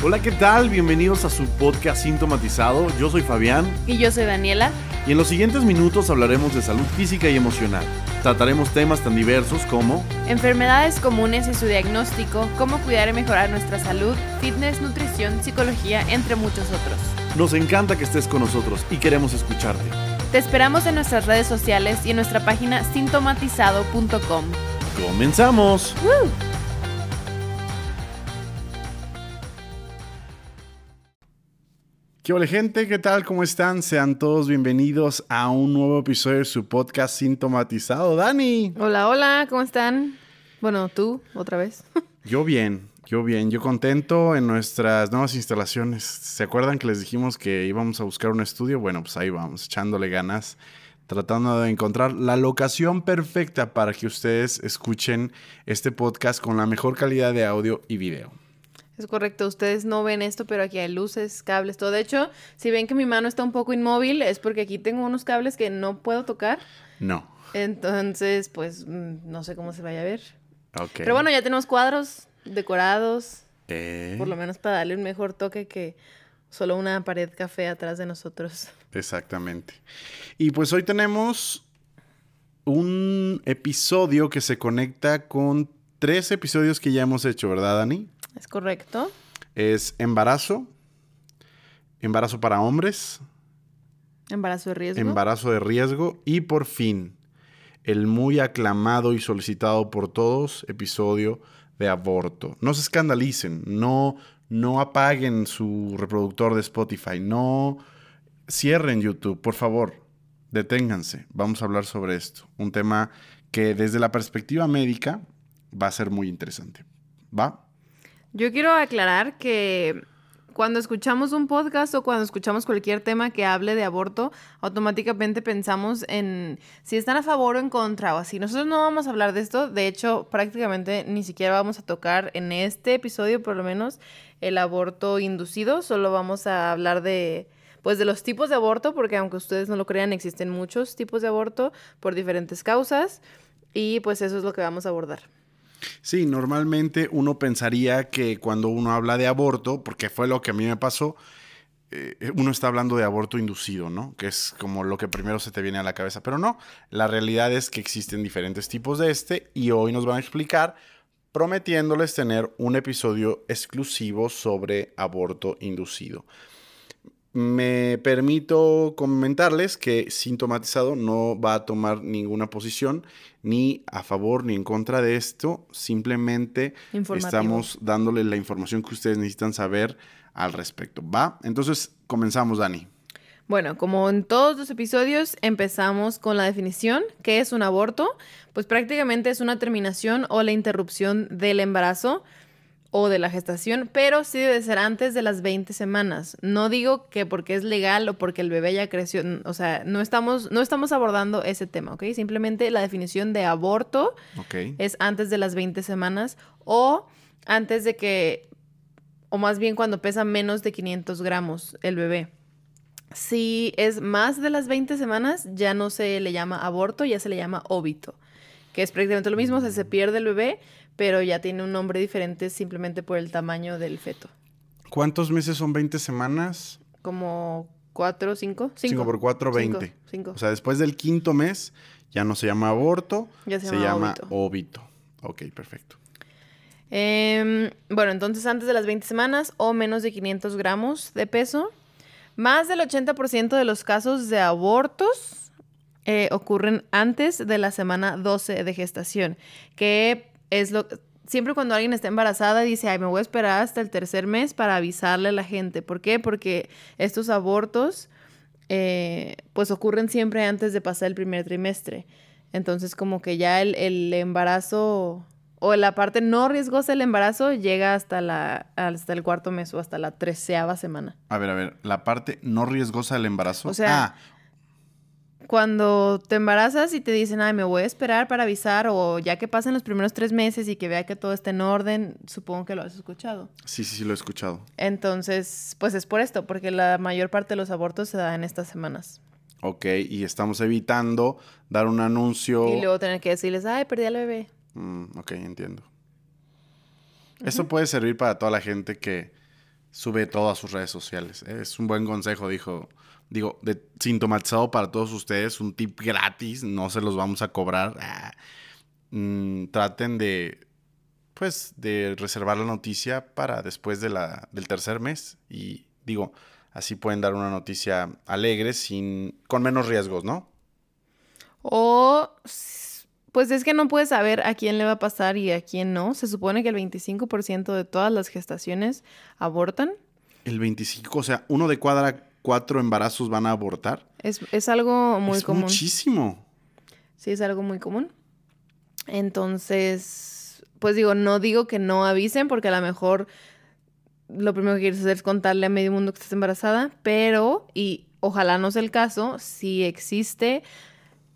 Hola, ¿qué tal? Bienvenidos a su podcast Sintomatizado. Yo soy Fabián. Y yo soy Daniela. Y en los siguientes minutos hablaremos de salud física y emocional. Trataremos temas tan diversos como enfermedades comunes y su diagnóstico, cómo cuidar y mejorar nuestra salud, fitness, nutrición, psicología, entre muchos otros. Nos encanta que estés con nosotros y queremos escucharte. Te esperamos en nuestras redes sociales y en nuestra página sintomatizado.com. ¡Comenzamos! ¿Qué hola gente? ¿Qué tal? ¿Cómo están? Sean todos bienvenidos a un nuevo episodio de su podcast Sintomatizado. Dani. Hola, hola, ¿cómo están? Bueno, tú, otra vez. Yo bien, yo bien, yo contento en nuestras nuevas instalaciones. ¿Se acuerdan que les dijimos que íbamos a buscar un estudio? Bueno, pues ahí vamos, echándole ganas, tratando de encontrar la locación perfecta para que ustedes escuchen este podcast con la mejor calidad de audio y video. Es correcto, ustedes no ven esto, pero aquí hay luces, cables, todo. De hecho, si ven que mi mano está un poco inmóvil, es porque aquí tengo unos cables que no puedo tocar. No. Entonces, pues, mm, no sé cómo se vaya a ver. Ok. Pero bueno, ya tenemos cuadros decorados. Eh. Por lo menos para darle un mejor toque que solo una pared café atrás de nosotros. Exactamente. Y pues hoy tenemos un episodio que se conecta con tres episodios que ya hemos hecho, ¿verdad, Dani? Es correcto. Es embarazo, embarazo para hombres. Embarazo de riesgo. Embarazo de riesgo. Y por fin, el muy aclamado y solicitado por todos episodio de aborto. No se escandalicen, no, no apaguen su reproductor de Spotify, no cierren YouTube, por favor, deténganse. Vamos a hablar sobre esto. Un tema que desde la perspectiva médica va a ser muy interesante. ¿Va? Yo quiero aclarar que cuando escuchamos un podcast o cuando escuchamos cualquier tema que hable de aborto, automáticamente pensamos en si están a favor o en contra o así. Nosotros no vamos a hablar de esto, de hecho prácticamente ni siquiera vamos a tocar en este episodio por lo menos el aborto inducido, solo vamos a hablar de pues de los tipos de aborto, porque aunque ustedes no lo crean, existen muchos tipos de aborto por diferentes causas y pues eso es lo que vamos a abordar. Sí, normalmente uno pensaría que cuando uno habla de aborto, porque fue lo que a mí me pasó, eh, uno está hablando de aborto inducido, ¿no? Que es como lo que primero se te viene a la cabeza. Pero no, la realidad es que existen diferentes tipos de este y hoy nos van a explicar prometiéndoles tener un episodio exclusivo sobre aborto inducido. Me permito comentarles que Sintomatizado no va a tomar ninguna posición ni a favor ni en contra de esto. Simplemente estamos dándole la información que ustedes necesitan saber al respecto. ¿Va? Entonces comenzamos, Dani. Bueno, como en todos los episodios, empezamos con la definición. ¿Qué es un aborto? Pues prácticamente es una terminación o la interrupción del embarazo o de la gestación, pero sí debe ser antes de las 20 semanas. No digo que porque es legal o porque el bebé ya creció, o sea, no estamos, no estamos abordando ese tema, ¿ok? Simplemente la definición de aborto es antes de las 20 semanas o antes de que, o más bien cuando pesa menos de 500 gramos el bebé. Si es más de las 20 semanas, ya no se le llama aborto, ya se le llama óbito, que es prácticamente lo mismo, o sea, se pierde el bebé, pero ya tiene un nombre diferente simplemente por el tamaño del feto. ¿Cuántos meses son 20 semanas? Como cuatro, cinco. Cinco, por cuatro, 20. Cinco, O sea, después del quinto mes ya no se llama aborto, ya se, llama, óbito. Ok, perfecto. Em, bueno, entonces antes de las 20 semanas o menos de 500 gramos de peso, más del 80% de los casos de abortos eh, ocurren antes de la semana 12 de gestación, que es lo siempre cuando alguien está embarazada dice, ay, me voy a esperar hasta el tercer mes para avisarle a la gente. ¿Por qué? Porque estos abortos, eh, pues ocurren siempre antes de pasar el primer trimestre. Entonces, como que ya el, embarazo o la parte no riesgosa del embarazo llega hasta, la, hasta el cuarto mes o hasta la treceava semana. A ver, a ver, la parte no riesgosa del embarazo. O sea, ah, cuando te embarazas y te dicen, ay, me voy a esperar para avisar, o ya que pasen los primeros tres meses y que vea que todo está en orden, supongo que lo has escuchado. Sí, sí, sí, lo he escuchado. Entonces, pues es por esto, porque la mayor parte de los abortos se da en estas semanas. Ok, y estamos evitando dar un anuncio. Y luego tener que decirles, ay, perdí al bebé. Mm, ok, entiendo. Eso puede servir para toda la gente que Sube todo a sus redes sociales. Es un buen consejo, dijo. Digo, de, sintomatizado para todos ustedes, un tip gratis, no se los vamos a cobrar. Ah, mm, traten de, pues, de reservar la noticia para después de la, del tercer mes. Y digo, así pueden dar una noticia alegre sin, con menos riesgos, ¿no? O pues es que no puedes saber a quién le va a pasar y a quién no. Se supone que el 25% de todas las gestaciones abortan. El 25, o sea, uno de cuadra cuatro embarazos van a abortar. Es, algo muy es común. Muchísimo. Sí, es algo muy común. Entonces, pues digo, no digo que no avisen, porque a lo mejor lo primero que quieres hacer es contarle a medio mundo que estás embarazada, pero, y ojalá no sea el caso, si existe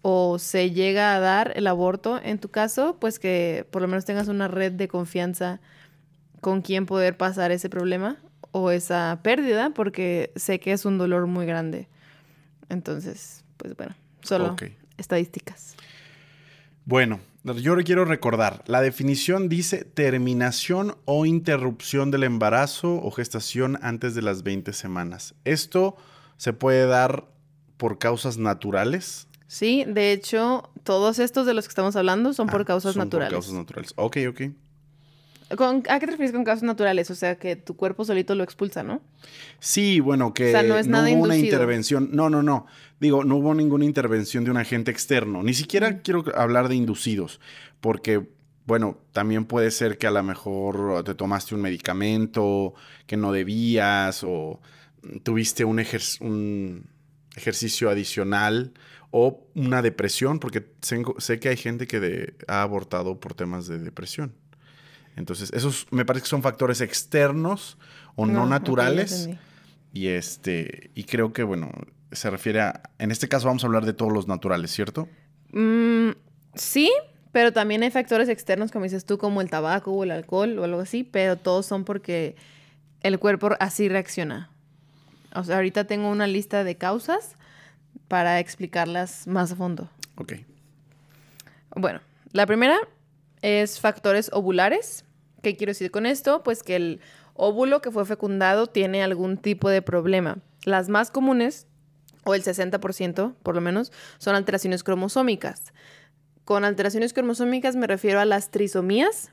o se llega a dar el aborto en tu caso, pues que por lo menos tengas una red de confianza con quien poder pasar ese problema o esa pérdida, porque sé que es un dolor muy grande. Entonces, pues bueno, solo estadísticas. Bueno, yo le quiero recordar, la definición dice terminación o interrupción del embarazo o gestación antes de las 20 semanas. Esto se puede dar por causas naturales, Sí, de hecho, todos estos de los que estamos hablando son por ah, causas son naturales. Por causas naturales. Ok, ok. ¿A qué te refieres con causas naturales? O sea, que tu cuerpo solito lo expulsa, ¿no? Sí, bueno, que no, hubo una intervención. No, no, no. Digo, no hubo ninguna intervención de un agente externo. Ni siquiera quiero hablar de inducidos, porque, bueno, también puede ser que a lo mejor te tomaste un medicamento que no debías o tuviste un, un ejercicio adicional o una depresión, porque sé, que hay gente que ha abortado por temas de depresión. Entonces, esos me parece que son factores externos o no, naturales. y este, y creo que, bueno, se refiere a. En este caso vamos a hablar de todos los naturales, ¿cierto? Mm, sí, pero también hay factores externos, como dices tú, como el tabaco o el alcohol o algo así, pero todos son porque el cuerpo así reacciona. O sea, ahorita tengo una lista de causas para explicarlas más a fondo. Ok. Bueno, la primera es factores ovulares. ¿Qué quiero decir con esto? Pues que el óvulo que fue fecundado tiene algún tipo de problema. Las más comunes, o el 60% por lo menos, son alteraciones cromosómicas. Con alteraciones cromosómicas me refiero a las trisomías,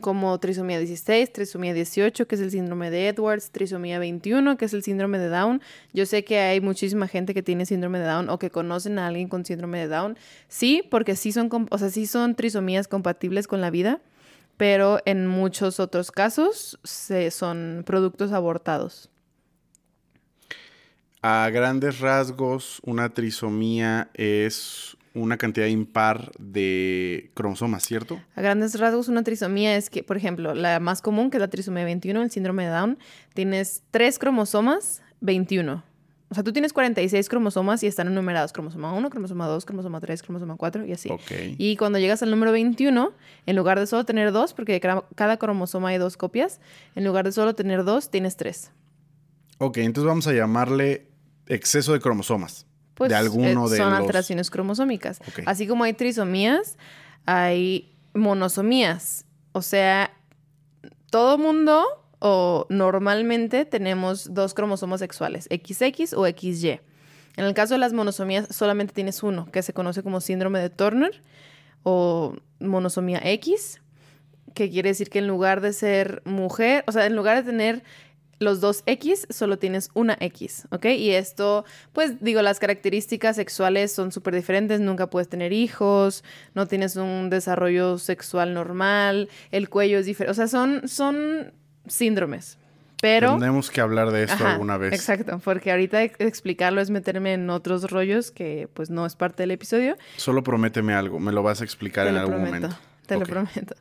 como trisomía 16, trisomía 18, que es el síndrome de Edwards, trisomía 21, que es el síndrome de Down. Yo sé que hay muchísima gente que tiene síndrome de Down o que conocen a alguien con síndrome de Down. Sí, porque sí son, o sea, sí son trisomías compatibles con la vida, pero en muchos otros casos se, son productos abortados. A grandes rasgos, una trisomía es una cantidad impar de cromosomas, ¿cierto? A grandes rasgos, una trisomía es que, por ejemplo, la más común, que es la trisomía 21, el síndrome de Down, tienes tres cromosomas, 21. O sea, tú tienes 46 cromosomas y están enumerados. Cromosoma 1, cromosoma 2, cromosoma 3, cromosoma 4 y así. Y cuando llegas al número 21, en lugar de solo tener dos, porque de cada cromosoma hay dos copias, en lugar de solo tener dos, tienes tres. Ok, entonces vamos a llamarle exceso de cromosomas pues, de alguno eh, de son alteraciones cromosómicas. Así como hay trisomías, hay monosomías. O sea, todo mundo o normalmente tenemos dos cromosomas sexuales, XX o XY. En el caso de las monosomías solamente tienes uno, que se conoce como síndrome de Turner o monosomía X, que quiere decir que en lugar de ser mujer, o sea, en lugar de tener los dos X, solo tienes una X, ¿ok? Y esto, pues digo, las características sexuales son súper diferentes, nunca puedes tener hijos, no tienes un desarrollo sexual normal, el cuello es diferente, o sea, son, son síndromes. Pero... Tenemos que hablar de esto alguna vez. Exacto, porque ahorita explicarlo es meterme en otros rollos que pues no es parte del episodio. Solo prométeme algo, me lo vas a explicar en algún momento. Te lo prometo.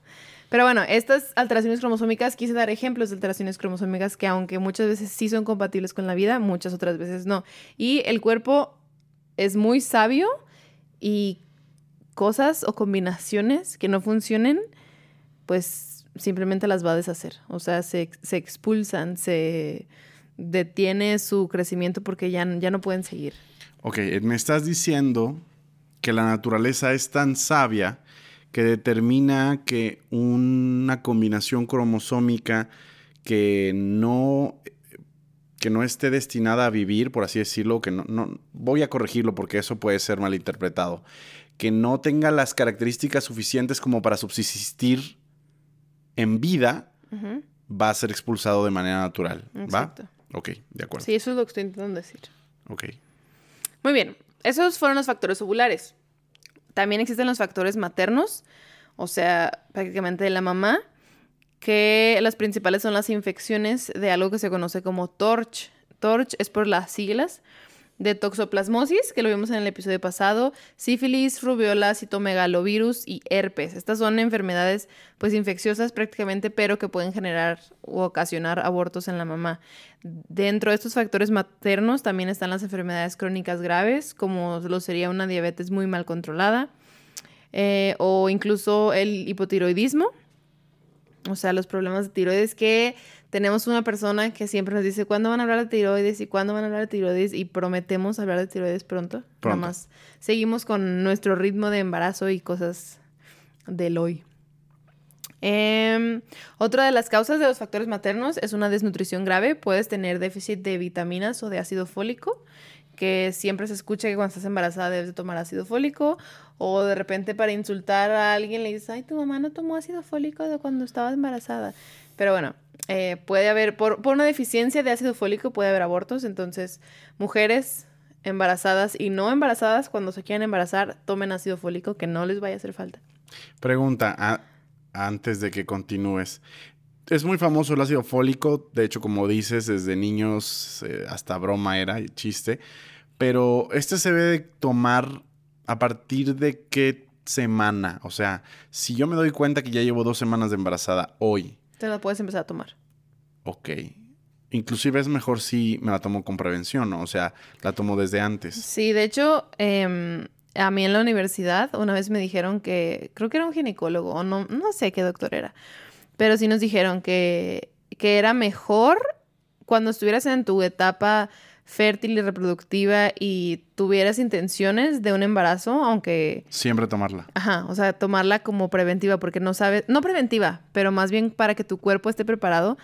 Pero bueno, estas alteraciones cromosómicas, quise dar ejemplos de alteraciones cromosómicas que aunque muchas veces sí son compatibles con la vida, muchas otras veces no. Y el cuerpo es muy sabio y cosas o combinaciones que no funcionen, pues simplemente las va a deshacer. O sea, se, expulsan, se detiene su crecimiento porque ya, ya no pueden seguir. Ok, me estás diciendo que la naturaleza es tan sabia que determina que una combinación cromosómica que no que no esté destinada a vivir, por así decirlo, que no, no voy a corregirlo porque eso puede ser malinterpretado, que no tenga las características suficientes como para subsistir en vida, va a ser expulsado de manera natural. Exacto. ¿Va? Ok, de acuerdo. Sí, eso es lo que estoy intentando decir. Ok. Muy bien, esos fueron los factores ovulares. También existen los factores maternos, o sea, prácticamente de la mamá, que las principales son las infecciones de algo que se conoce como TORCH. TORCH es por las siglas de toxoplasmosis, que lo vimos en el episodio pasado, sífilis, rubiola, citomegalovirus y herpes. Estas son enfermedades pues infecciosas prácticamente, pero que pueden generar o ocasionar abortos en la mamá. Dentro de estos factores maternos también están las enfermedades crónicas graves, como lo sería una diabetes muy mal controlada, eh, o incluso el hipotiroidismo, o sea, los problemas de tiroides que tenemos una persona que siempre nos dice cuándo van a hablar de tiroides y cuándo van a hablar de tiroides y prometemos hablar de tiroides pronto. pronto. Nada más seguimos con nuestro ritmo de embarazo y cosas del hoy. Eh, otra de las causas de los factores maternos es una desnutrición grave. Puedes tener déficit de vitaminas o de ácido fólico que siempre se escucha que cuando estás embarazada debes de tomar ácido fólico, o de repente para insultar a alguien le dices, ay, tu mamá no tomó ácido fólico de cuando estaba embarazada. Pero bueno, eh, puede haber, por, por una deficiencia de ácido fólico puede haber abortos, entonces mujeres embarazadas y no embarazadas, cuando se quieran embarazar, tomen ácido fólico, que no les vaya a hacer falta. Pregunta, antes de que continúes es muy famoso el ácido fólico, de hecho, como dices, desde niños eh, hasta broma era chiste, pero este se debe tomar a partir de qué semana, o sea, si yo me doy cuenta que ya llevo dos semanas de embarazada hoy. Te la puedes empezar a tomar. Ok. Inclusive es mejor si me la tomo con prevención, ¿no? O sea, la tomo desde antes. Sí, de hecho, em, a mí en la universidad una vez me dijeron que, creo que era un ginecólogo, o no, no sé qué doctor era, pero sí nos dijeron que, que era mejor cuando estuvieras en tu etapa fértil y reproductiva y tuvieras intenciones de un embarazo, aunque... Siempre tomarla. Ajá, o sea, tomarla como preventiva, porque no sabes, no preventiva, pero más bien para que tu cuerpo esté preparado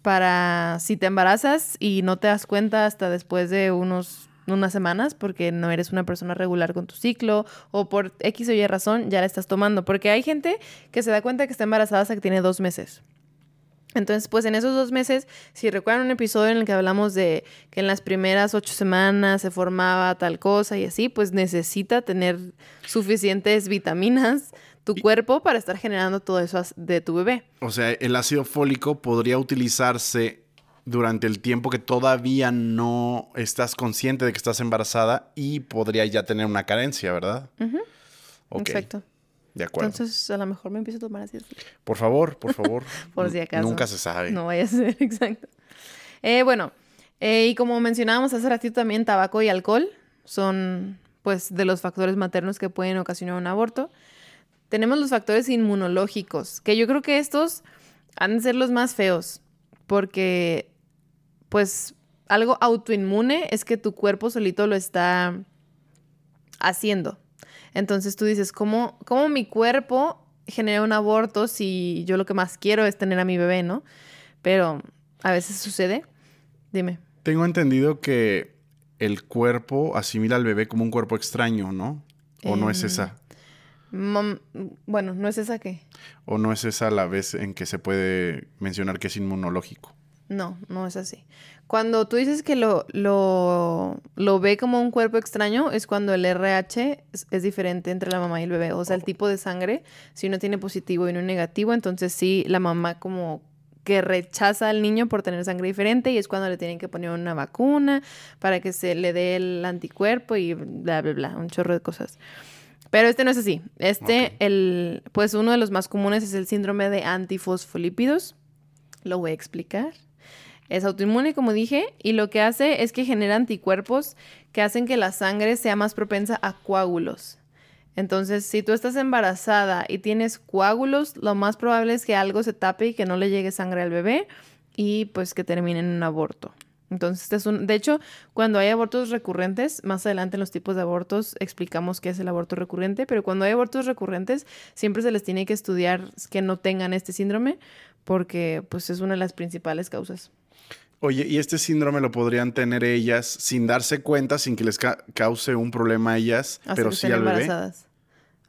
para si te embarazas y no te das cuenta hasta después de unos unas semanas porque no eres una persona regular con tu ciclo o por X o Y razón ya la estás tomando. Porque hay gente que se da cuenta que está embarazada hasta que tiene dos meses. Entonces, pues en esos dos meses, si recuerdan un episodio en el que hablamos de que en las primeras ocho semanas se formaba tal cosa y así, pues necesita tener suficientes vitaminas tu cuerpo para estar generando todo eso de tu bebé. O sea, el ácido fólico podría utilizarse durante el tiempo que todavía no estás consciente de que estás embarazada y podría ya tener una carencia, ¿verdad? Exacto. De acuerdo. Entonces, a lo mejor me empiezo a tomar así. Por favor, por favor. por si acaso. Nunca se sabe. No vaya a ser, exacto. Eh, bueno, eh, y como mencionábamos hace ratito también, tabaco y alcohol son, pues, de los factores maternos que pueden ocasionar un aborto. Tenemos los factores inmunológicos, que yo creo que estos han de ser los más feos, porque pues algo autoinmune es que tu cuerpo solito lo está haciendo. Entonces tú dices, ¿cómo, ¿cómo mi cuerpo genera un aborto si yo lo que más quiero es tener a mi bebé, ¿no? Pero a veces sucede. Dime. Tengo entendido que el cuerpo asimila al bebé como un cuerpo extraño, ¿no? ¿O no es esa? Em, bueno, ¿no es esa qué? ¿O no es esa la vez en que se puede mencionar que es inmunológico? No, no es así. Cuando tú dices que lo, lo, lo ve como un cuerpo extraño, es cuando el RH es, diferente entre la mamá y el bebé. O sea, el tipo de sangre, si uno tiene positivo y no negativo, entonces sí, la mamá como que rechaza al niño por tener sangre diferente y es cuando le tienen que poner una vacuna para que se le dé el anticuerpo y bla, bla, bla, un chorro de cosas. Pero este no es así. Este, el, pues uno de los más comunes es el síndrome de antifosfolípidos. Lo voy a explicar. Es autoinmune, como dije, y lo que hace es que genera anticuerpos que hacen que la sangre sea más propensa a coágulos. Entonces, si tú estás embarazada y tienes coágulos, lo más probable es que algo se tape y que no le llegue sangre al bebé y pues que termine en un aborto. Entonces, este es un, de hecho, cuando hay abortos recurrentes, más adelante en los tipos de abortos explicamos qué es el aborto recurrente, pero cuando hay abortos recurrentes siempre se les tiene que estudiar que no tengan este síndrome porque pues es una de las principales causas. Oye, ¿y este síndrome lo podrían tener ellas sin darse cuenta, sin que les cause un problema a ellas, pero sí al bebé?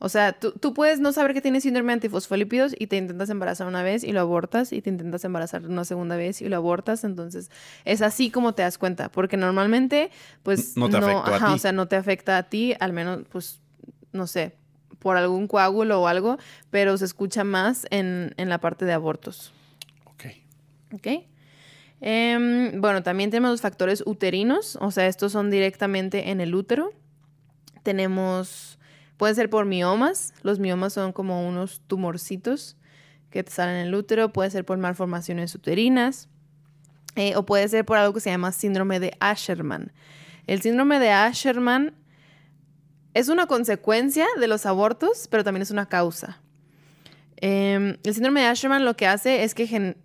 O sea, tú, tú, puedes no saber que tienes síndrome de antifosfolípidos y te intentas embarazar una vez y lo abortas y te intentas embarazar una segunda vez y lo abortas. Entonces, es así como te das cuenta. Porque normalmente, pues, no, te afecta a ti. o sea, no te afecta a ti, al menos, pues, no sé, por algún coágulo o algo, pero se escucha más en, en la parte de abortos. Ok. Ok. Em, bueno, también tenemos los factores uterinos, o sea, estos son directamente en el útero. Tenemos Puede ser por miomas. Los miomas son como unos tumorcitos que te salen en el útero. Puede ser por malformaciones uterinas. Eh, o puede ser por algo que se llama síndrome de Asherman. El síndrome de Asherman es una consecuencia de los abortos, pero también es una causa. Em, el síndrome de Asherman lo que hace es que,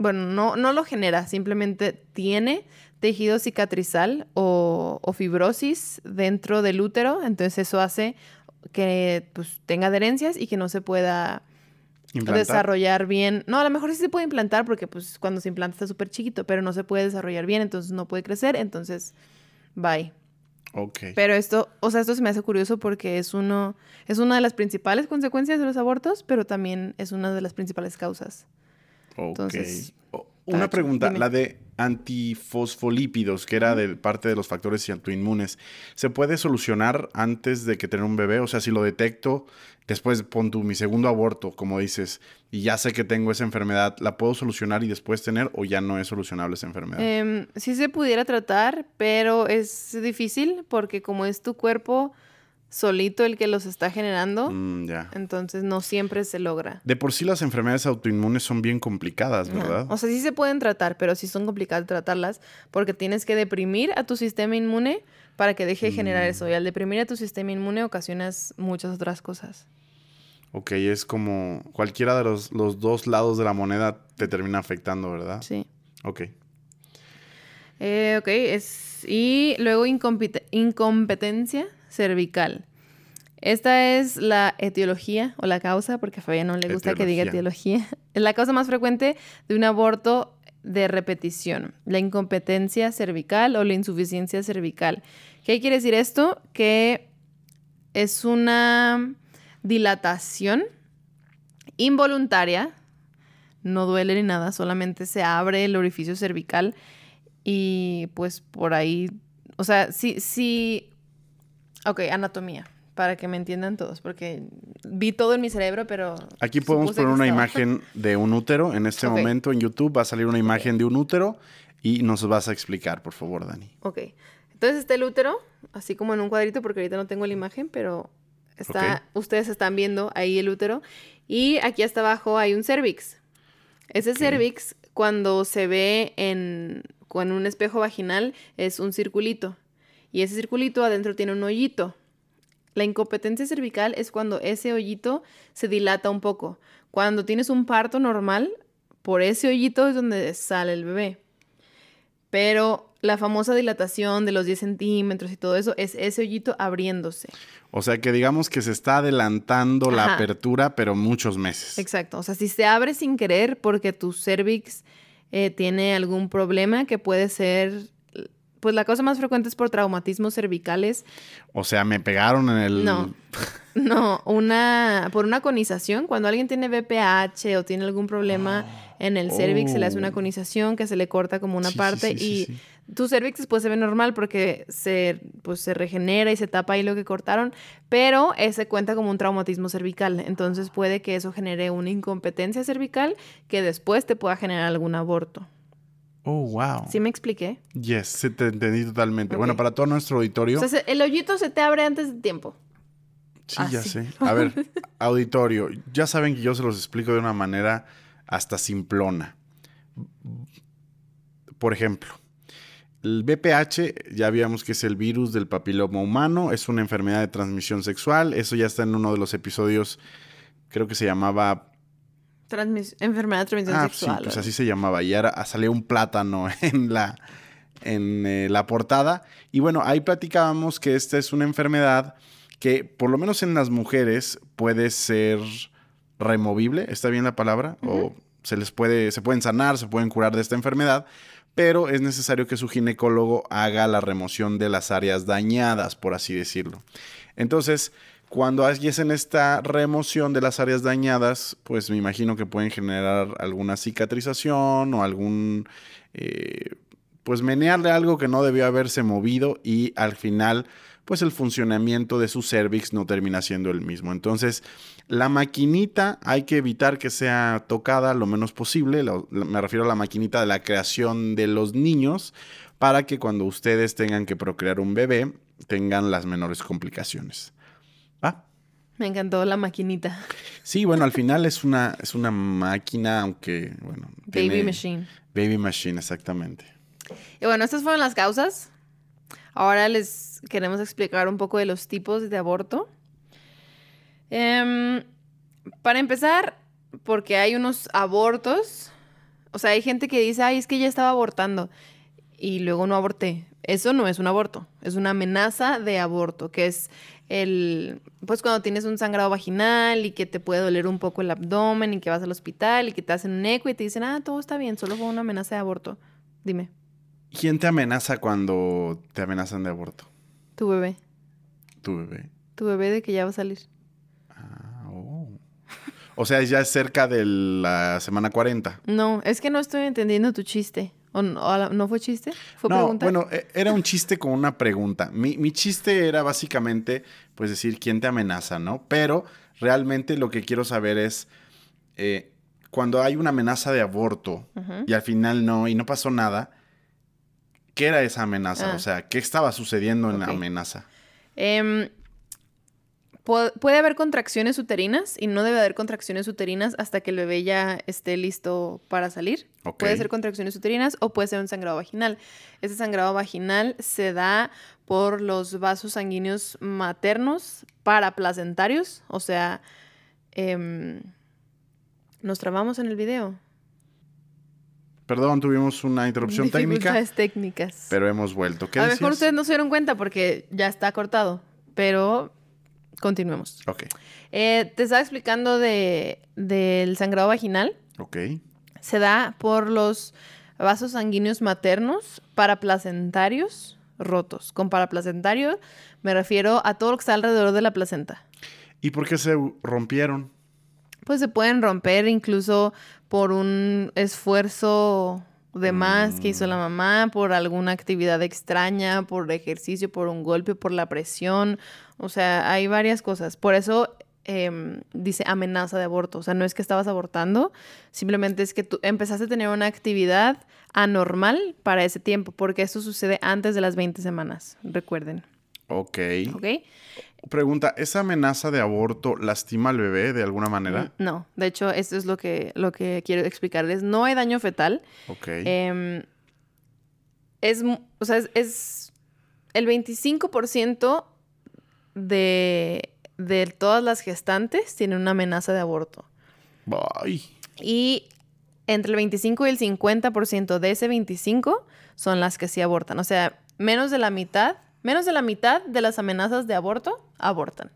bueno, no, no, lo genera, simplemente tiene tejido cicatrizal o, o, fibrosis dentro del útero, entonces eso hace que pues, tenga adherencias y que no se pueda desarrollar bien. No, a lo mejor sí se puede implantar porque pues cuando se implanta está súper chiquito, pero no se puede desarrollar bien, entonces no puede crecer, entonces bye. Ok. Pero esto, o sea, esto se me hace curioso porque es uno, es una de las principales consecuencias de los abortos, pero también es una de las principales causas. Ok. Entonces, una pregunta, la de antifosfolípidos, que era de parte de los factores autoinmunes, ¿se puede solucionar antes de que tener un bebé? O sea, si lo detecto, después pon tu mi segundo aborto, como dices, y ya sé que tengo esa enfermedad, ¿la puedo solucionar y después tener o ya no es solucionable esa enfermedad? Eh, sí se pudiera tratar, pero es difícil porque como es tu cuerpo solito el que los está generando. Mm, Entonces no siempre se logra. De por sí las enfermedades autoinmunes son bien complicadas, ¿verdad? O sea, sí se pueden tratar, pero sí son complicadas tratarlas porque tienes que deprimir a tu sistema inmune para que deje de generar eso. Y al deprimir a tu sistema inmune ocasionas muchas otras cosas. Ok, es como cualquiera de los, los dos lados de la moneda te termina afectando, ¿verdad? Sí. Ok. Eh, ok, es... y luego incompetencia cervical. Esta es la etiología o la causa, porque a Fabián no le gusta que diga etiología. Es la causa más frecuente de un aborto de repetición, la incompetencia cervical o la insuficiencia cervical. ¿Qué quiere decir esto? Que es una dilatación involuntaria, no duele ni nada, solamente se abre el orificio cervical y pues por ahí, o sea, si, si Ok, anatomía, para que me entiendan todos, porque vi todo en mi cerebro, pero... Aquí podemos poner una imagen de un útero. En este momento en YouTube va a salir una imagen de un útero y nos vas a explicar, por favor, Dani. Ok. Entonces está el útero, así como en un cuadrito, porque ahorita no tengo la imagen, pero está, ustedes están viendo ahí el útero. Y aquí hasta abajo hay un cervix. Ese cervix, cuando se ve en, en un espejo vaginal, es un circulito y ese circulito adentro tiene un hoyito. La incompetencia cervical es cuando ese hoyito se dilata un poco. Cuando tienes un parto normal, por ese hoyito es donde sale el bebé. Pero la famosa dilatación de los 10 centímetros y todo eso es ese hoyito abriéndose. O sea que digamos que se está adelantando la apertura, pero muchos meses. Exacto. O sea, si se abre sin querer porque tu cervix eh, tiene algún problema que puede ser pues la causa más frecuente es por traumatismos cervicales. O sea, me pegaron en el... No, no, una, por una conización. Cuando alguien tiene BPH o tiene algún problema ah, en el cervix, se le hace una oh. conización que se le corta como una parte y tu cervix después se ve normal porque se, pues, se regenera y se tapa ahí lo que cortaron, pero ese cuenta como un traumatismo cervical. Entonces puede que eso genere una incompetencia cervical que después te pueda generar algún aborto. Oh, wow. ¿Sí me expliqué? Yes, se te entendí totalmente. Bueno, para todo nuestro auditorio. O sea, el hoyito se te abre antes de tiempo. Sí, ya sé. A ver, auditorio, ya saben que yo se los explico de una manera hasta simplona. Por ejemplo, el BPH, ya vimos que es el virus del papiloma humano, es una enfermedad de transmisión sexual. Eso ya está en uno de los episodios, creo que se llamaba enfermedad de transmisión ah, Sí, pues así se llamaba. Y ahora salió un plátano en la, en eh, la portada. Y bueno, ahí platicábamos que esta es una enfermedad que, por lo menos en las mujeres, puede ser removible. ¿Está bien la palabra? O se les puede, se pueden sanar, se pueden curar de esta enfermedad, pero es necesario que su ginecólogo haga la remoción de las áreas dañadas, por así decirlo. Entonces, cuando hacen esta remoción de las áreas dañadas, pues me imagino que pueden generar alguna cicatrización o algún, eh, pues menearle algo que no debió haberse movido y al final, pues el funcionamiento de su cervix no termina siendo el mismo. Entonces, la maquinita hay que evitar que sea tocada lo menos posible. me refiero a la maquinita de la creación de los niños para que cuando ustedes tengan que procrear un bebé tengan las menores complicaciones. Ah. Me encantó la maquinita. Sí, bueno, al final es una, es una máquina, aunque, bueno. Baby machine. Baby machine, exactamente. Y bueno, estas fueron las causas. Ahora les queremos explicar un poco de los tipos de aborto. Em, para empezar, porque hay unos abortos, o sea, hay gente que dice, ay, es que ya estaba abortando y luego no aborté. Eso no es un aborto, es una amenaza de aborto, que es el, pues cuando tienes un sangrado vaginal y que te puede doler un poco el abdomen y que vas al hospital y que te hacen un eco y te dicen, ah, todo está bien, solo fue una amenaza de aborto. Dime. ¿Quién te amenaza cuando te amenazan de aborto? Tu bebé. Tu bebé. Tu bebé de que ya va a salir. Ah, oh. O sea, ya es cerca de la semana 40. No, es que no estoy entendiendo tu chiste. ¿O no, fue chiste? ¿Fue no, Bueno, e, era un chiste con una pregunta. Mi, chiste era básicamente, pues decir, ¿quién te amenaza, no? Pero realmente lo que quiero saber es, eh, cuando hay una amenaza de aborto y al final no, y no pasó nada, ¿qué era esa amenaza? Ah. O sea, ¿qué estaba sucediendo en la amenaza? Eh, puede haber contracciones uterinas y no debe haber contracciones uterinas hasta que el bebé ya esté listo para salir. Puede ser contracciones uterinas o puede ser un sangrado vaginal. Ese sangrado vaginal se da por los vasos sanguíneos maternos paraplacentarios, o sea, em, nos trabamos en el video. Perdón, tuvimos una interrupción técnica. técnicas. Pero hemos vuelto. ¿Qué a lo mejor ustedes no se dieron cuenta porque ya está cortado, pero Continuemos. Ok. Eh, te estaba explicando de, del sangrado vaginal. Ok. Se da por los vasos sanguíneos maternos paraplacentarios rotos. Con paraplacentario me refiero a todo lo que está alrededor de la placenta. ¿Y por qué se rompieron? Pues se pueden romper incluso por un esfuerzo de más que hizo la mm. mamá, por alguna actividad extraña, por ejercicio, por un golpe, por la presión. O sea, hay varias cosas. Por eso em, dice amenaza de aborto. O sea, no es que estabas abortando, simplemente es que tú empezaste a tener una actividad anormal para ese tiempo, porque esto sucede antes de las 20 semanas, recuerden. Ok. Ok. Pregunta, ¿esa amenaza de aborto lastima al bebé de alguna manera? Mm, no, de hecho, esto es lo que, lo que quiero explicarles. No hay daño fetal. Ok. Em, es, o sea, es, el 25% de, de todas las gestantes tienen una amenaza de aborto. Bye. Y entre el 25 y el 50% de ese 25 son las que sí abortan. O sea, menos de la mitad Menos de la mitad de las amenazas de aborto abortan.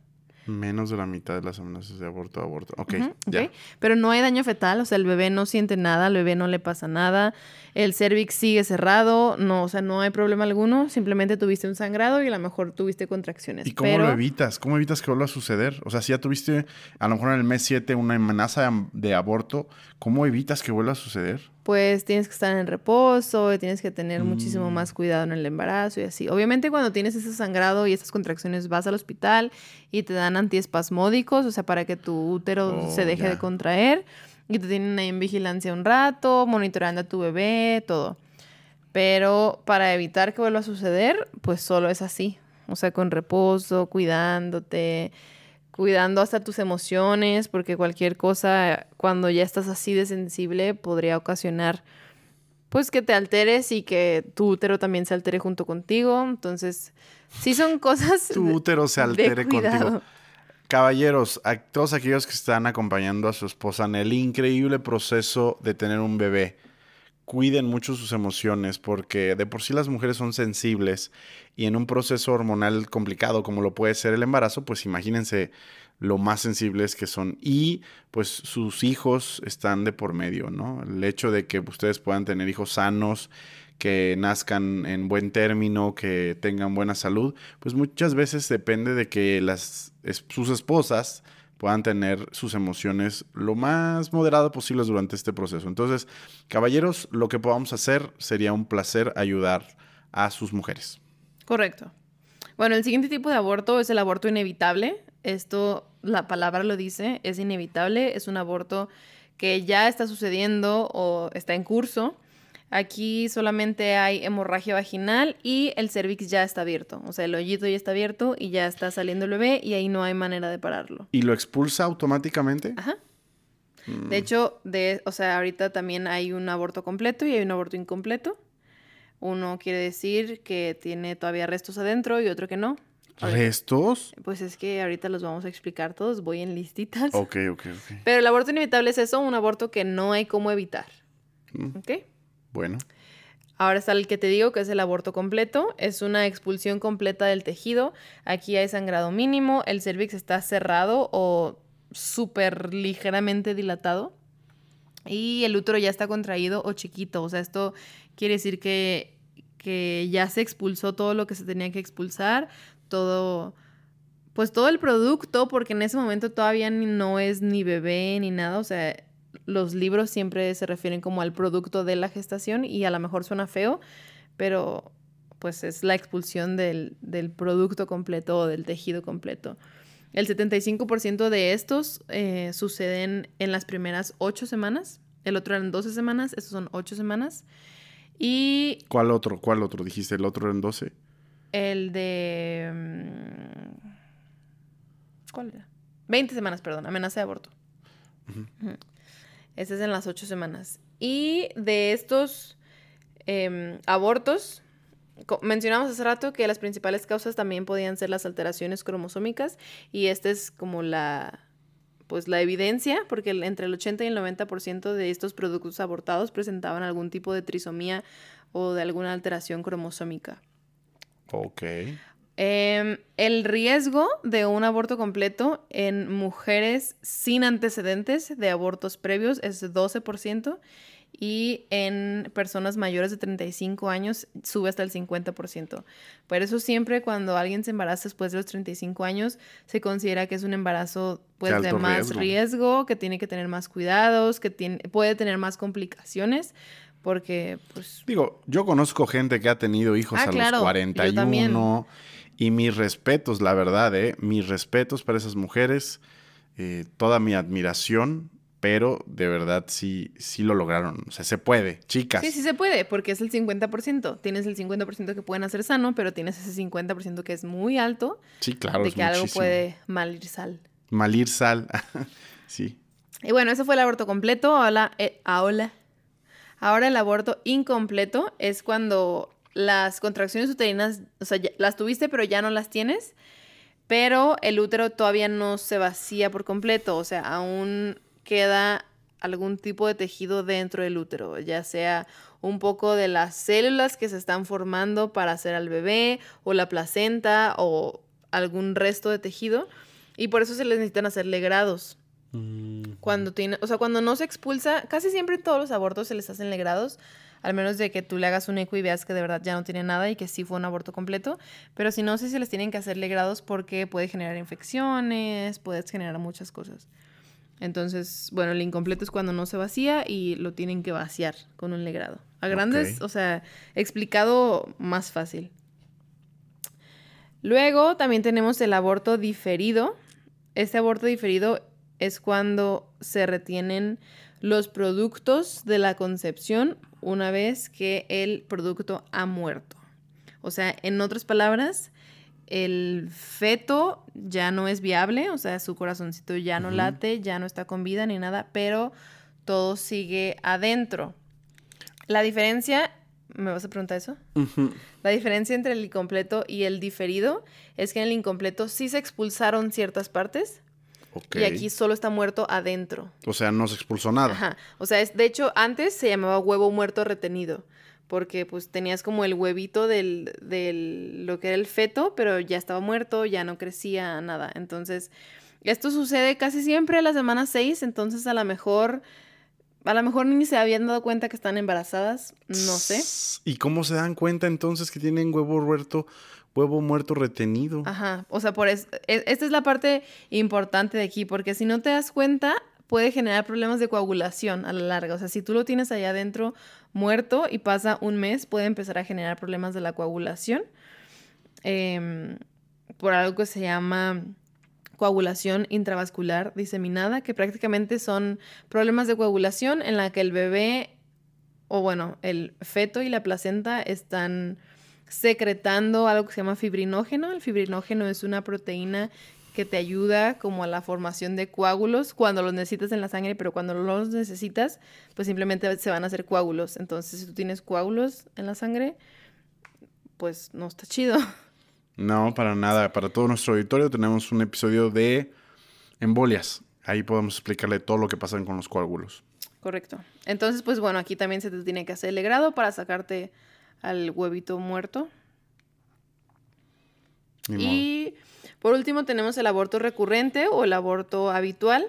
Menos de la mitad de las amenazas de aborto abortan. Ok, ya. Pero no hay daño fetal, o sea, el bebé no siente nada, al bebé no le pasa nada, el cervix sigue cerrado, no, o sea, no hay problema alguno, simplemente tuviste un sangrado y a lo mejor tuviste contracciones. ¿Y cómo lo evitas? ¿Cómo evitas que vuelva a suceder? O sea, si ya tuviste a lo mejor en el mes 7 una amenaza de aborto, ¿cómo evitas que vuelva a suceder? Pues tienes que estar en reposo, tienes que tener muchísimo más mm. cuidado en el embarazo y así. Obviamente cuando tienes ese sangrado y esas contracciones vas al hospital y te dan antiespasmódicos, o sea, para que tu útero se oh, deje de contraer y te tienen ahí en vigilancia un rato, monitoreando a tu bebé, todo. Pero para evitar que vuelva a suceder, pues solo es así, o sea, con reposo, cuidándote, cuidando hasta tus emociones, porque cualquier cosa, cuando ya estás así de sensible, podría ocasionar, pues, que te alteres y que tu útero también se altere junto contigo. Entonces, sí son cosas. tu útero se altere contigo. Caballeros, a todos aquellos que están acompañando a su esposa en el increíble proceso de tener un bebé, cuiden mucho sus emociones porque de por sí las mujeres son sensibles y en un proceso hormonal complicado como lo puede ser el embarazo, pues imagínense lo más sensibles que son. Y pues sus hijos están de por medio, ¿no? El hecho de que ustedes puedan tener hijos sanos, que nazcan en buen término, que tengan buena salud, pues muchas veces depende de que las, sus esposas puedan tener sus emociones lo más moderado posibles durante este proceso. Entonces, caballeros, lo que podamos hacer sería un placer ayudar a sus mujeres. Correcto. Bueno, el siguiente tipo de aborto es el aborto inevitable. Esto, la palabra lo dice, es inevitable, es un aborto que ya está sucediendo o está en curso. Aquí solamente hay hemorragia vaginal y el cervix ya está abierto. O sea, el hoyito ya está abierto y ya está saliendo el bebé y ahí no hay manera de pararlo. ¿Y lo expulsa automáticamente? Ajá. De hecho, de, o sea, ahorita también hay un aborto completo y hay un aborto incompleto. Uno quiere decir que tiene todavía restos adentro y otro que no. ¿Restos? Pues es que ahorita los vamos a explicar todos, voy en listitas. Ok, ok, ok. Pero el aborto inevitable es eso, un aborto que no hay cómo evitar. Mm. ¿Ok? Bueno. Ahora está el que te digo, que es el aborto completo. Es una expulsión completa del tejido. Aquí hay sangrado mínimo, el cervix está cerrado o súper ligeramente dilatado. Y el útero ya está contraído o chiquito. O sea, esto quiere decir que, que ya se expulsó todo lo que se tenía que expulsar, todo, pues todo el producto, porque en ese momento todavía no es ni bebé ni nada. O sea, los libros siempre se refieren como al producto de la gestación y a lo mejor suena feo, pero pues es la expulsión del, del producto completo o del tejido completo. El 75% de estos eh, suceden en las primeras 8 semanas, el otro eran 12 semanas, estos son 8 semanas. Y... ¿Cuál otro? ¿Cuál otro? Dijiste, el otro eran 12. El de... mm, ¿Cuál era? 20 semanas, perdón, amenaza de aborto. Ujú. Este es en las 8 semanas. Y de estos em, abortos, mencionamos hace rato que las principales causas también podían ser las alteraciones cromosómicas y esta es como la pues la evidencia, porque entre el 80 y el 90% de estos productos abortados presentaban algún tipo de trisomía o de alguna alteración cromosómica. Ok. Em, el riesgo de un aborto completo en mujeres sin antecedentes de abortos previos es 12% y en personas mayores de 35 años sube hasta el 50%. Por eso siempre cuando alguien se embaraza después de los 35 años se considera que es un embarazo pues, De de, más riesgo. riesgo. que tiene que tener más cuidados, que tiene, puede tener más complicaciones porque pues Digo, yo conozco gente que ha tenido hijos Ah, a claro, los yo también. 41 y mis respetos, la verdad, ¿eh? Mis respetos para esas mujeres, eh, toda mi admiración, pero de verdad sí, sí lo lograron. O sea, se puede, chicas. Sí, sí se puede, porque es el 50%. Tienes el 50% que pueden hacer sano, pero tienes ese 50% que es muy alto Sí, claro, de es que algo puede mal ir sal. Malir sal. sí. Y bueno, ese fue el aborto completo. Ahora, eh, ahora, ahora el aborto incompleto es cuando las contracciones uterinas, o sea, ya- las tuviste pero ya no las tienes, pero el útero todavía no se vacía por completo, o sea, aún queda algún tipo de tejido dentro del útero, ya sea un poco de las células que se están formando para hacer al bebé o la placenta o algún resto de tejido y por eso se les necesitan hacerle grados. Cuando tiene, o sea, cuando no se expulsa, casi siempre en todos los abortos se les hacen legrados, al menos de que tú le hagas un eco y veas que de verdad ya no tiene nada y que sí fue un aborto completo, pero si no sé si les tienen que hacer legrados porque puede generar infecciones, puedes generar muchas cosas. Entonces, bueno, el incompleto es cuando no se vacía y lo tienen que vaciar con un legrado. A grandes, o sea, explicado más fácil. Luego también tenemos el aborto diferido. Este aborto diferido es cuando se retienen los productos de la concepción una vez que el producto ha muerto. O sea, en otras palabras, el feto ya no es viable, o sea, su corazoncito ya no late, ya no está con vida ni nada, pero todo sigue adentro. La diferencia, ¿me vas a preguntar eso? La diferencia entre el incompleto y el diferido es que en el incompleto sí se expulsaron ciertas partes Y aquí solo está muerto adentro. O sea, no se expulsó nada. Ajá. O sea, es, de hecho, antes se llamaba huevo muerto retenido. Porque pues tenías como el huevito del, del lo que era el feto, pero ya estaba muerto, ya no crecía nada. Entonces, Esto sucede casi siempre a la semana 6, entonces a lo mejor, a lo mejor ni se habían dado cuenta que están embarazadas, no sé. ¿Y cómo se dan cuenta entonces que tienen huevo muerto, huevo muerto retenido? Ajá, o sea, por eso, e, esta es la parte importante de aquí, porque si no te das cuenta, puede generar problemas de coagulación a la larga. O sea, si tú lo tienes allá adentro muerto y pasa un mes, puede empezar a generar problemas de la coagulación. Em, por algo que se llama coagulación intravascular diseminada, que prácticamente son problemas de coagulación en la que el bebé, o bueno, el feto y la placenta están secretando algo que se llama fibrinógeno. El fibrinógeno es una proteína que te ayuda como a la formación de coágulos cuando los necesitas en la sangre, pero cuando no los necesitas, pues simplemente se van a hacer coágulos. Entonces, si tú tienes coágulos en la sangre, pues no está chido. No, para nada. Para todo nuestro auditorio tenemos un episodio de embolias. Ahí podemos explicarle todo lo que pasa con los coágulos. Correcto. Entonces, pues bueno, aquí también se te tiene que hacer el grado para sacarte al huevito muerto. y por último tenemos el aborto recurrente o el aborto habitual.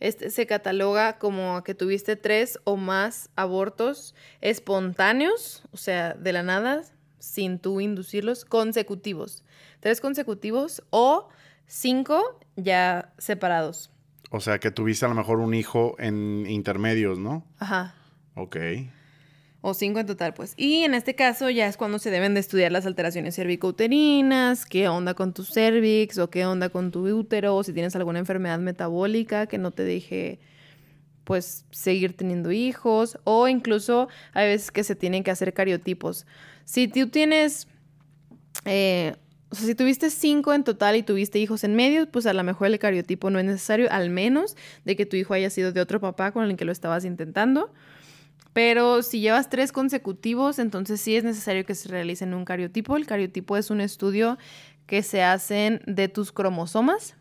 Este se cataloga como que tuviste tres o más abortos espontáneos, o sea, de la nada, sin tú inducirlos, consecutivos. Tres consecutivos o cinco ya separados. O sea, que tuviste a lo mejor un hijo en intermedios, ¿no? Ajá. Ok. O cinco en total, pues. Y en este caso ya es cuando se deben de estudiar las alteraciones cervicouterinas, qué onda con tu cervix o qué onda con tu útero, o si tienes alguna enfermedad metabólica que no te deje pues seguir teniendo hijos o incluso hay veces que se tienen que hacer cariotipos. Si tú tienes, eh, o sea, si tuviste cinco en total y tuviste hijos en medio, pues a lo mejor el cariotipo no es necesario, al menos de que tu hijo haya sido de otro papá con el que lo estabas intentando. Pero si llevas tres consecutivos, entonces sí es necesario que se realicen un cariotipo. El cariotipo es un estudio que se hacen de tus cromosomas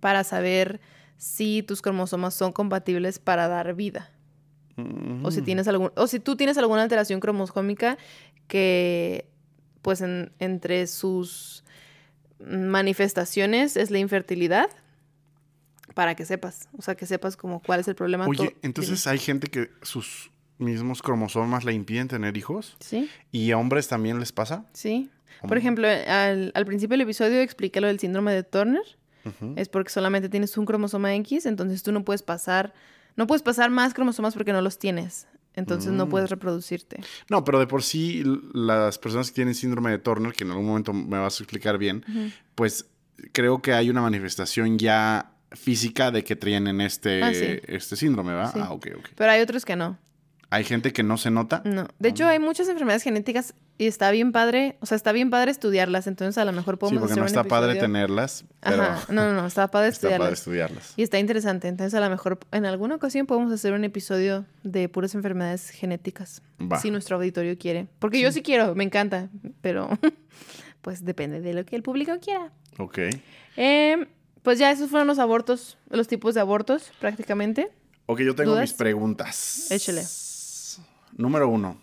para saber si tus cromosomas son compatibles para dar vida. O si tienes algún, o si tú tienes alguna alteración cromosómica que, pues, entre sus manifestaciones es la infertilidad, para que sepas, o sea, que sepas como cuál es el problema. Oye, entonces hay gente que sus mismos cromosomas le impiden tener hijos. Sí. ¿Y a hombres también les pasa? Sí. Por ejemplo, al, al principio del episodio expliqué lo del síndrome de Turner es porque solamente tienes un cromosoma X, entonces tú no puedes pasar, no puedes pasar más cromosomas porque no los tienes. Entonces no puedes mm. reproducirte. No, pero de por sí las personas que tienen síndrome de Turner, que en algún momento me vas a explicar bien, pues creo que hay una manifestación ya física de que tienen este, ah, este síndrome, ¿va? Ah, ok, ok. Pero hay otros que no. ¿Hay gente que no se nota? No. De hecho, hay muchas enfermedades genéticas y está bien padre, o sea, está bien padre estudiarlas, entonces a lo mejor podemos Sí, porque no está padre tenerlas, pero... Ajá. No, no, no, está padre estudiarlas. Está padre estudiarlas. Y está interesante, entonces a lo mejor en alguna ocasión podemos hacer un episodio de puras enfermedades genéticas. Va. Si nuestro auditorio quiere. Porque yo sí quiero, me encanta, pero pues depende de lo que el público quiera. Ok. Eh, pues ya esos fueron los abortos, los tipos de abortos prácticamente. Ok, yo tengo mis preguntas. Échale. Número uno.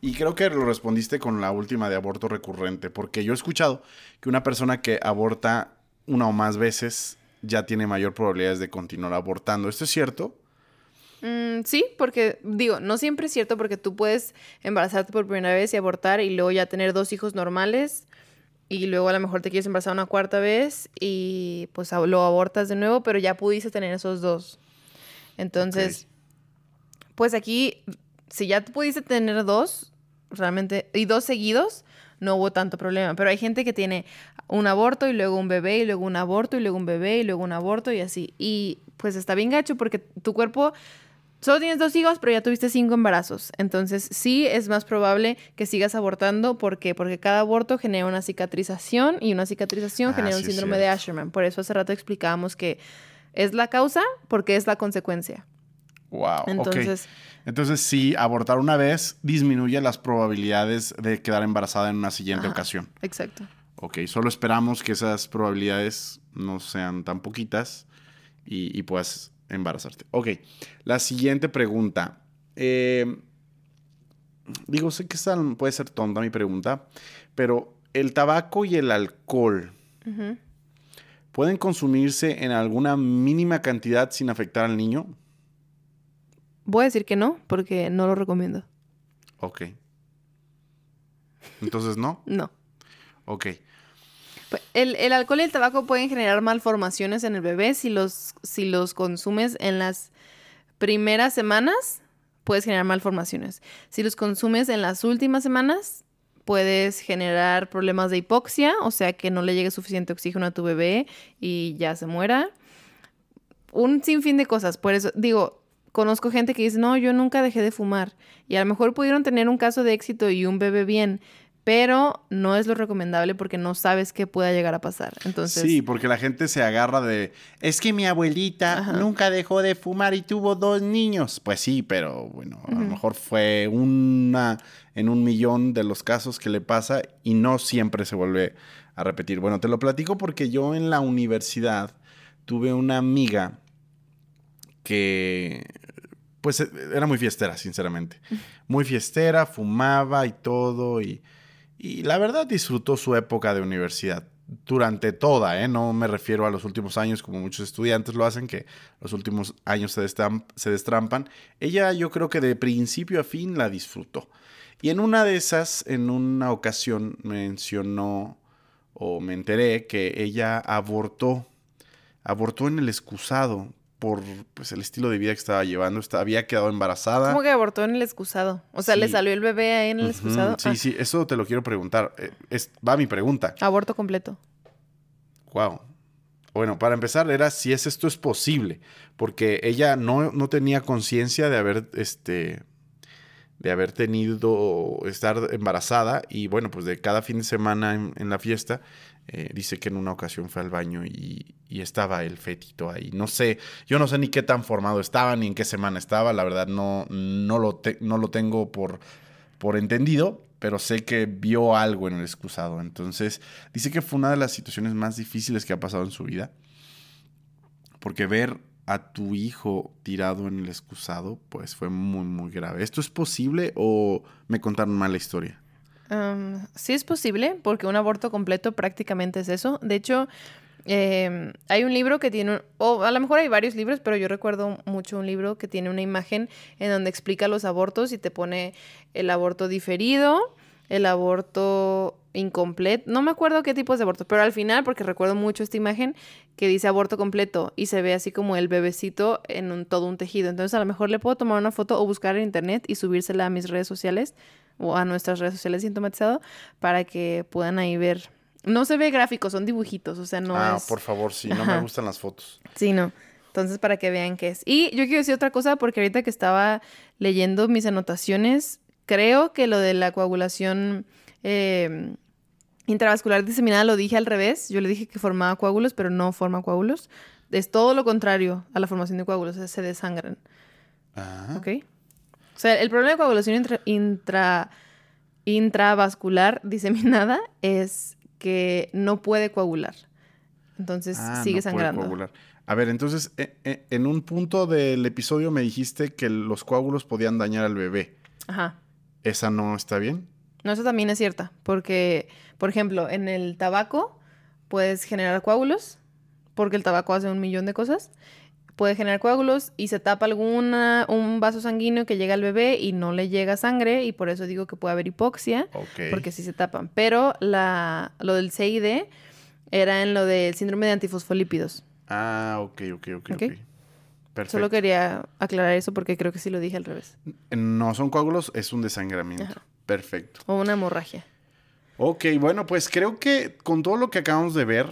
Y creo que lo respondiste con la última de aborto recurrente, porque yo he escuchado que una persona que aborta una o más veces ya tiene mayor probabilidades de continuar abortando. ¿Esto es cierto? Mm, sí, porque digo, no siempre es cierto porque tú puedes embarazarte por primera vez y abortar y luego ya tener dos hijos normales y luego a lo mejor te quieres embarazar una cuarta vez y pues lo abortas de nuevo, pero ya pudiste tener esos dos. Entonces, pues aquí si ya pudiste tener dos, realmente, y dos seguidos, no hubo tanto problema. Pero hay gente que tiene un aborto y luego un bebé y luego un aborto y luego un bebé y luego un aborto y así. Y pues está bien gacho porque tu cuerpo solo tienes dos hijos, pero ya tuviste cinco embarazos. Entonces sí es más probable que sigas abortando. ¿Por qué? Porque cada aborto genera una cicatrización y una cicatrización ah, genera un síndrome de Asherman. Por eso hace rato explicábamos que es la causa porque es la consecuencia. Wow. Entonces, entonces sí, abortar una vez disminuye las probabilidades de quedar embarazada en una siguiente ocasión. Exacto. Ok, solo esperamos que esas probabilidades no sean tan poquitas y, puedas embarazarte. Ok, la siguiente pregunta. Eh, digo, sé que esta puede ser tonta mi pregunta, pero el tabaco y el alcohol ¿pueden consumirse en alguna mínima cantidad sin afectar al niño? Voy a decir que no, porque no lo recomiendo. Ok. Entonces, ¿no? No. Ok. Pues, El, el alcohol y el tabaco pueden generar malformaciones en el bebé si los, si los consumes en las primeras semanas, puedes generar malformaciones. Si los consumes en las últimas semanas, puedes generar problemas de hipoxia, o sea que no le llegue suficiente oxígeno a tu bebé y ya se muera. Un sinfín de cosas. Por eso digo, conozco gente que dice, no, yo nunca dejé de fumar. Y a lo mejor pudieron tener un caso de éxito y un bebé bien, pero no es lo recomendable porque no sabes qué pueda llegar a pasar. Entonces, Sí, porque la gente se agarra de, es que mi abuelita Ajá. nunca dejó de fumar y tuvo dos niños. Pues sí, pero bueno, a lo mejor fue una en un millón de los casos que le pasa y no siempre se vuelve a repetir. Bueno, te lo platico porque yo en la universidad tuve una amiga que pues e- era muy fiestera, sinceramente. Muy fiestera, fumaba y todo y, y la verdad disfrutó su época de universidad durante toda, ¿eh? No me refiero a los últimos años como muchos estudiantes lo hacen, que los últimos años se, se destrampan. Ella yo creo que de principio a fin la disfrutó. Y en una de esas, en una ocasión mencionó o me enteré que ella abortó, abortó en el excusado por pues, el estilo de vida que estaba llevando. Esta- había quedado embarazada. ¿Cómo que abortó en el excusado? O sea, ¿le salió el bebé ahí en el excusado? Sí, Ah, sí, eso te lo quiero preguntar. Eh, es- va mi pregunta. Aborto completo. Wow. Bueno, para empezar, era si es esto es posible, porque ella no, no tenía conciencia de haber, este, de haber tenido, estar embarazada y bueno, pues de cada fin de semana en, en la fiesta, eh, dice que en una ocasión fue al baño y, estaba el fetito ahí. No sé, yo no sé ni qué tan formado estaba, ni en qué semana estaba, la verdad no, no, lo, no lo tengo por, por entendido, pero sé que vio algo en el excusado. Entonces, dice que fue una de las situaciones más difíciles que ha pasado en su vida. Porque ver a tu hijo tirado en el excusado, pues fue muy, muy grave. ¿Esto es posible o me contaron mal la historia? Am, sí es posible, porque un aborto completo prácticamente es eso. De hecho, em, hay un libro que tiene, o a lo mejor hay varios libros, pero yo recuerdo mucho un libro que tiene una imagen en donde explica los abortos y te pone el aborto diferido, el aborto incompleto, no me acuerdo qué tipos de aborto, pero al final, porque recuerdo mucho esta imagen que dice aborto completo y se ve así como el bebecito en un, todo un tejido. Entonces a lo mejor le puedo tomar una foto o buscar en internet y subírsela a mis redes sociales o a nuestras redes sociales sintomatizado para que puedan ahí ver. No se ve gráfico, son dibujitos, o sea, no ah, es... por favor, sí, no me Ajá. gustan las fotos. Sí, no. Entonces, para que vean qué es. Y yo quiero decir otra cosa, porque ahorita que estaba leyendo mis anotaciones, creo que lo de la coagulación eh, intravascular diseminada lo dije al revés. Yo le dije que formaba coágulos, pero no forma coágulos. Es todo lo contrario a la formación de coágulos, o sea, se desangran. Ah, ¿Ok? O sea, el problema de coagulación intra, intra- intravascular diseminada es que no puede coagular. Entonces ah, sigue no puede sangrando. coagular. A ver, entonces, eh, eh, en un punto del episodio me dijiste que los coágulos podían dañar al bebé. Ajá. ¿Esa no está bien? No, eso también es cierta, porque, por ejemplo, en el tabaco puedes generar coágulos, porque el tabaco hace un millón de cosas. Puede generar coágulos y se tapa alguna, un vaso sanguíneo que llega al bebé y no le llega sangre, y por eso digo que puede haber hipoxia, porque sí se tapan. Pero la, lo del CID era en lo del síndrome de antifosfolípidos. Ah, ok, ok, ok, Ok. ok. Perfecto. Solo quería aclarar eso porque creo que sí lo dije al revés. No son coágulos, es un desangramiento. Ajá. Perfecto. O una hemorragia. Ok, bueno, pues creo que con todo lo que acabamos de ver,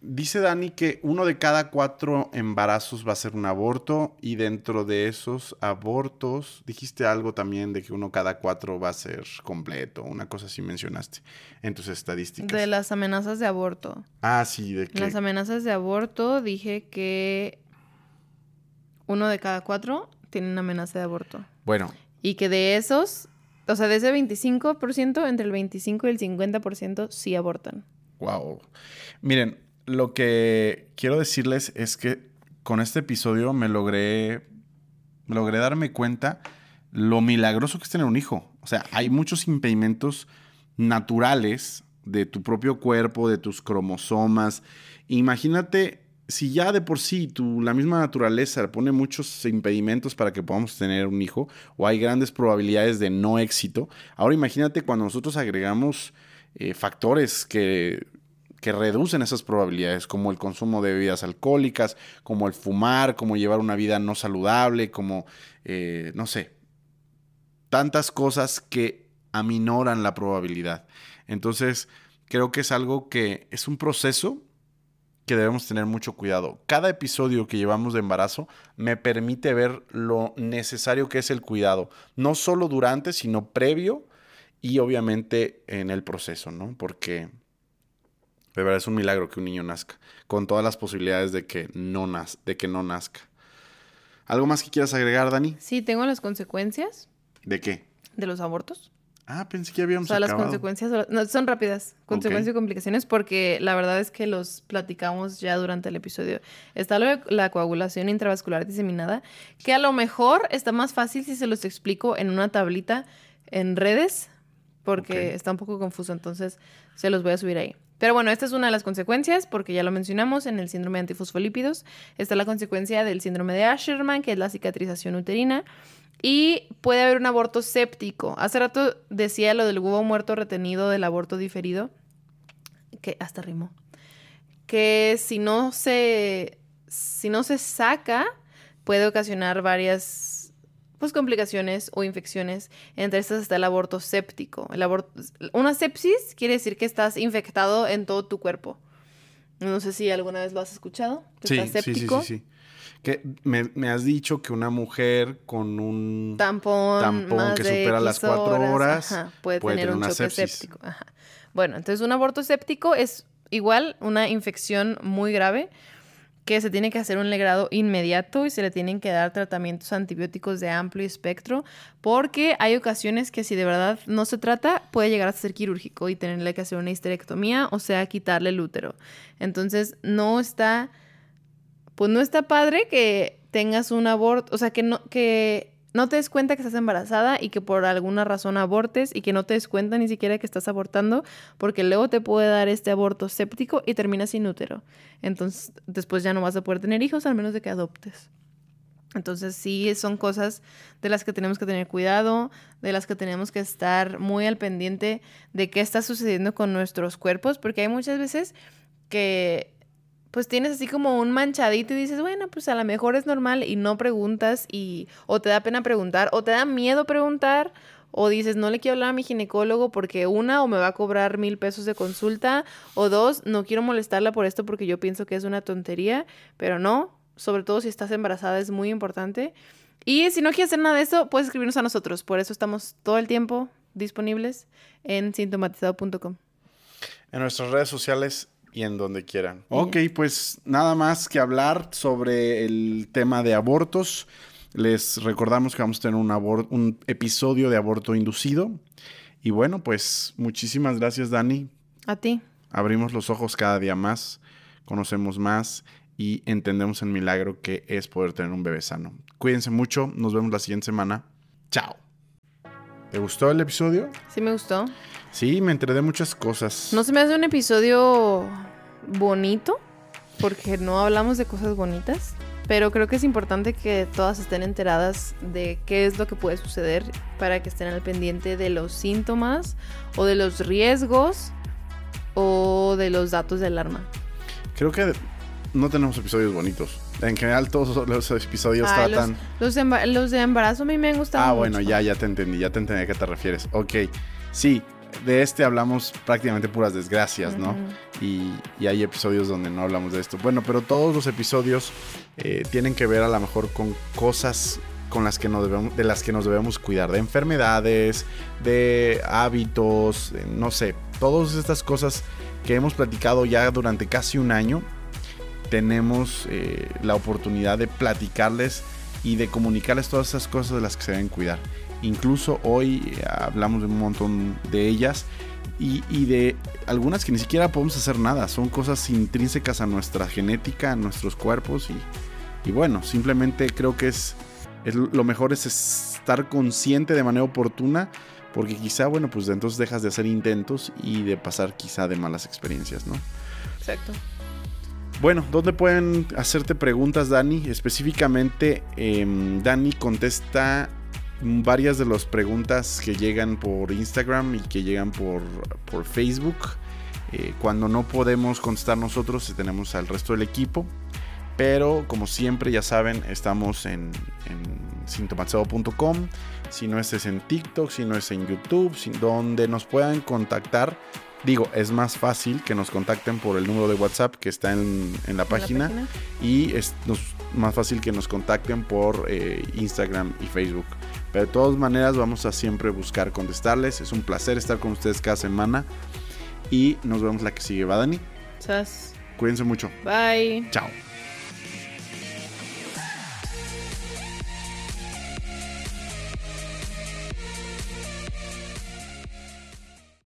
dice Dani que uno de cada cuatro embarazos va a ser un aborto y dentro de esos abortos, dijiste algo también de que uno cada cuatro va a ser completo, una cosa así mencionaste en tus estadísticas. De las amenazas de aborto. Ah, sí, de que... Las amenazas de aborto dije que uno de cada cuatro tiene una amenaza de aborto. Bueno, Y que de esos, o sea, de ese 25%, entre el 25 y el 50% sí abortan. Wow. Miren, lo que quiero decirles es que con este episodio me logré, logré darme cuenta lo milagroso que es tener un hijo. O sea, hay muchos impedimentos naturales de tu propio cuerpo, de tus cromosomas Imagínate si ya de por sí tu, la misma naturaleza pone muchos impedimentos para que podamos tener un hijo o hay grandes probabilidades de no éxito, ahora imagínate cuando nosotros agregamos eh, factores que, que reducen esas probabilidades, como el consumo de bebidas alcohólicas, como el fumar, como llevar una vida no saludable, como, eh, no sé, tantas cosas que aminoran la probabilidad. Entonces, creo que es algo que es un proceso que debemos tener mucho cuidado. Cada episodio que llevamos de embarazo me permite ver lo necesario que es el cuidado, no solo durante, sino previo y obviamente en el proceso, ¿no? Porque de verdad es un milagro que un niño nazca, con todas las posibilidades de que no, naz de que no nazca. ¿Algo más que quieras agregar, Dani? Sí, tengo las consecuencias. ¿De qué? De los abortos. Ah, pensé que habíamos O sea, las consecuencias no, son rápidas. Consecuencias y complicaciones porque la verdad es que los platicamos ya durante el episodio. Está lo de la coagulación intravascular diseminada, que a lo mejor está más fácil si se los explico en una tablita en redes, porque está un poco confuso, entonces se los voy a subir ahí. Pero bueno, esta es una de las consecuencias, porque ya lo mencionamos en el síndrome de antifosfolípidos. Está la consecuencia del síndrome de Asherman, que es la cicatrización uterina. Y puede haber un aborto séptico. Hace rato decía lo del huevo muerto retenido del aborto diferido, que hasta rimó. Que si no se, si no se saca, puede ocasionar varias pues, complicaciones o infecciones. Entre estas está el aborto séptico. El aborto, una sepsis quiere decir que estás infectado en todo tu cuerpo. No sé si alguna vez lo has escuchado. que Sí, estás sí, sí, sí, séptico. sí. Que me, me has dicho que una mujer con un tampón, tampón más que de supera X las cuatro horas ajá, puede, puede tener tener un una choque sepsis. séptico. Ajá. Bueno, entonces un aborto séptico es igual una infección muy grave que se tiene que hacer un legrado inmediato y se le tienen que dar tratamientos antibióticos de amplio espectro porque hay ocasiones que si de verdad no se trata puede llegar a ser quirúrgico y tenerle que hacer una histerectomía o sea quitarle el útero. Entonces no está pues no está padre que tengas un aborto, o sea, que no, que no te des cuenta que estás embarazada y que por alguna razón abortes y que no te des cuenta ni siquiera que estás abortando, porque luego te puede dar este aborto séptico y terminas sin útero. Entonces, después ya no vas a poder tener hijos, al menos de que adoptes. Entonces, sí, son cosas de las que tenemos que tener cuidado, de las que tenemos que estar muy al pendiente de qué está sucediendo con nuestros cuerpos, porque hay muchas veces que pues tienes así como un manchadito y dices, bueno, pues a lo mejor es normal y no preguntas y o te da pena preguntar o te da miedo preguntar o dices, no le quiero hablar a mi ginecólogo porque una o me va a cobrar mil pesos de consulta o dos, no quiero molestarla por esto porque yo pienso que es una tontería, pero no, sobre todo si estás embarazada es muy importante. Y si no quieres hacer nada de eso, puedes escribirnos a nosotros, por eso estamos todo el tiempo disponibles en sintomatizado.com. en nuestras redes sociales y en donde quieran. Ok, pues nada más que hablar sobre el tema de abortos. Les recordamos que vamos a tener un, un episodio de aborto inducido. Y bueno, pues muchísimas gracias Dani. A ti. Abrimos los ojos cada día más, conocemos más y entendemos el milagro que es poder tener un bebé sano. Cuídense mucho, nos vemos la siguiente semana. Chao. ¿Te gustó el episodio? Sí me gustó. Sí, me enteré de muchas cosas. No se me hace un episodio bonito, porque no hablamos de cosas bonitas, pero creo que es importante que todas estén enteradas de qué es lo que puede suceder para que estén al pendiente de los síntomas o de los riesgos o de los datos de alarma. Creo que no tenemos episodios bonitos. En general todos los episodios Ah, tratan... Los, de emba- los de embarazo a mí me han gustado. Ah, bueno, ya, ya te entendí, ya te entendí a qué te refieres. Ok, sí, de este hablamos prácticamente puras desgracias, ¿no? Y, y hay episodios donde no hablamos de esto. Bueno, pero todos los episodios eh, tienen que ver a lo mejor con cosas con las que nos debemos, de las que nos debemos cuidar, de enfermedades, de hábitos, eh, no sé, todas estas cosas que hemos platicado ya durante casi un año, tenemos eh, la oportunidad de platicarles y de comunicarles todas esas cosas de las que se deben cuidar. Incluso hoy eh, hablamos de un montón de ellas y, y de algunas que ni siquiera podemos hacer nada. Son cosas intrínsecas a nuestra genética, a nuestros cuerpos y, y bueno, simplemente creo que es, es lo mejor es estar consciente de manera oportuna porque quizá, bueno, pues entonces dejas de hacer intentos y de pasar quizá de malas experiencias, ¿no? Exacto. Bueno, ¿dónde pueden hacerte preguntas, Dani? Específicamente, em, Dani contesta varias de las preguntas que llegan por Instagram y que llegan por, por Facebook. Eh, cuando no podemos contestar nosotros, tenemos al resto del equipo. Pero como siempre, ya saben, estamos en, en sintomatizado.com. Si no es en TikTok, si no es en YouTube, donde nos puedan contactar. Digo, es más fácil que nos contacten por el número de WhatsApp que está en, la, página, y es más fácil que nos contacten por eh, Instagram y Facebook. Pero de todas maneras vamos a siempre buscar contestarles. Es un placer estar con ustedes cada semana y nos vemos la que sigue. ¿Va, Dani? Cuídense mucho. Bye. Chao.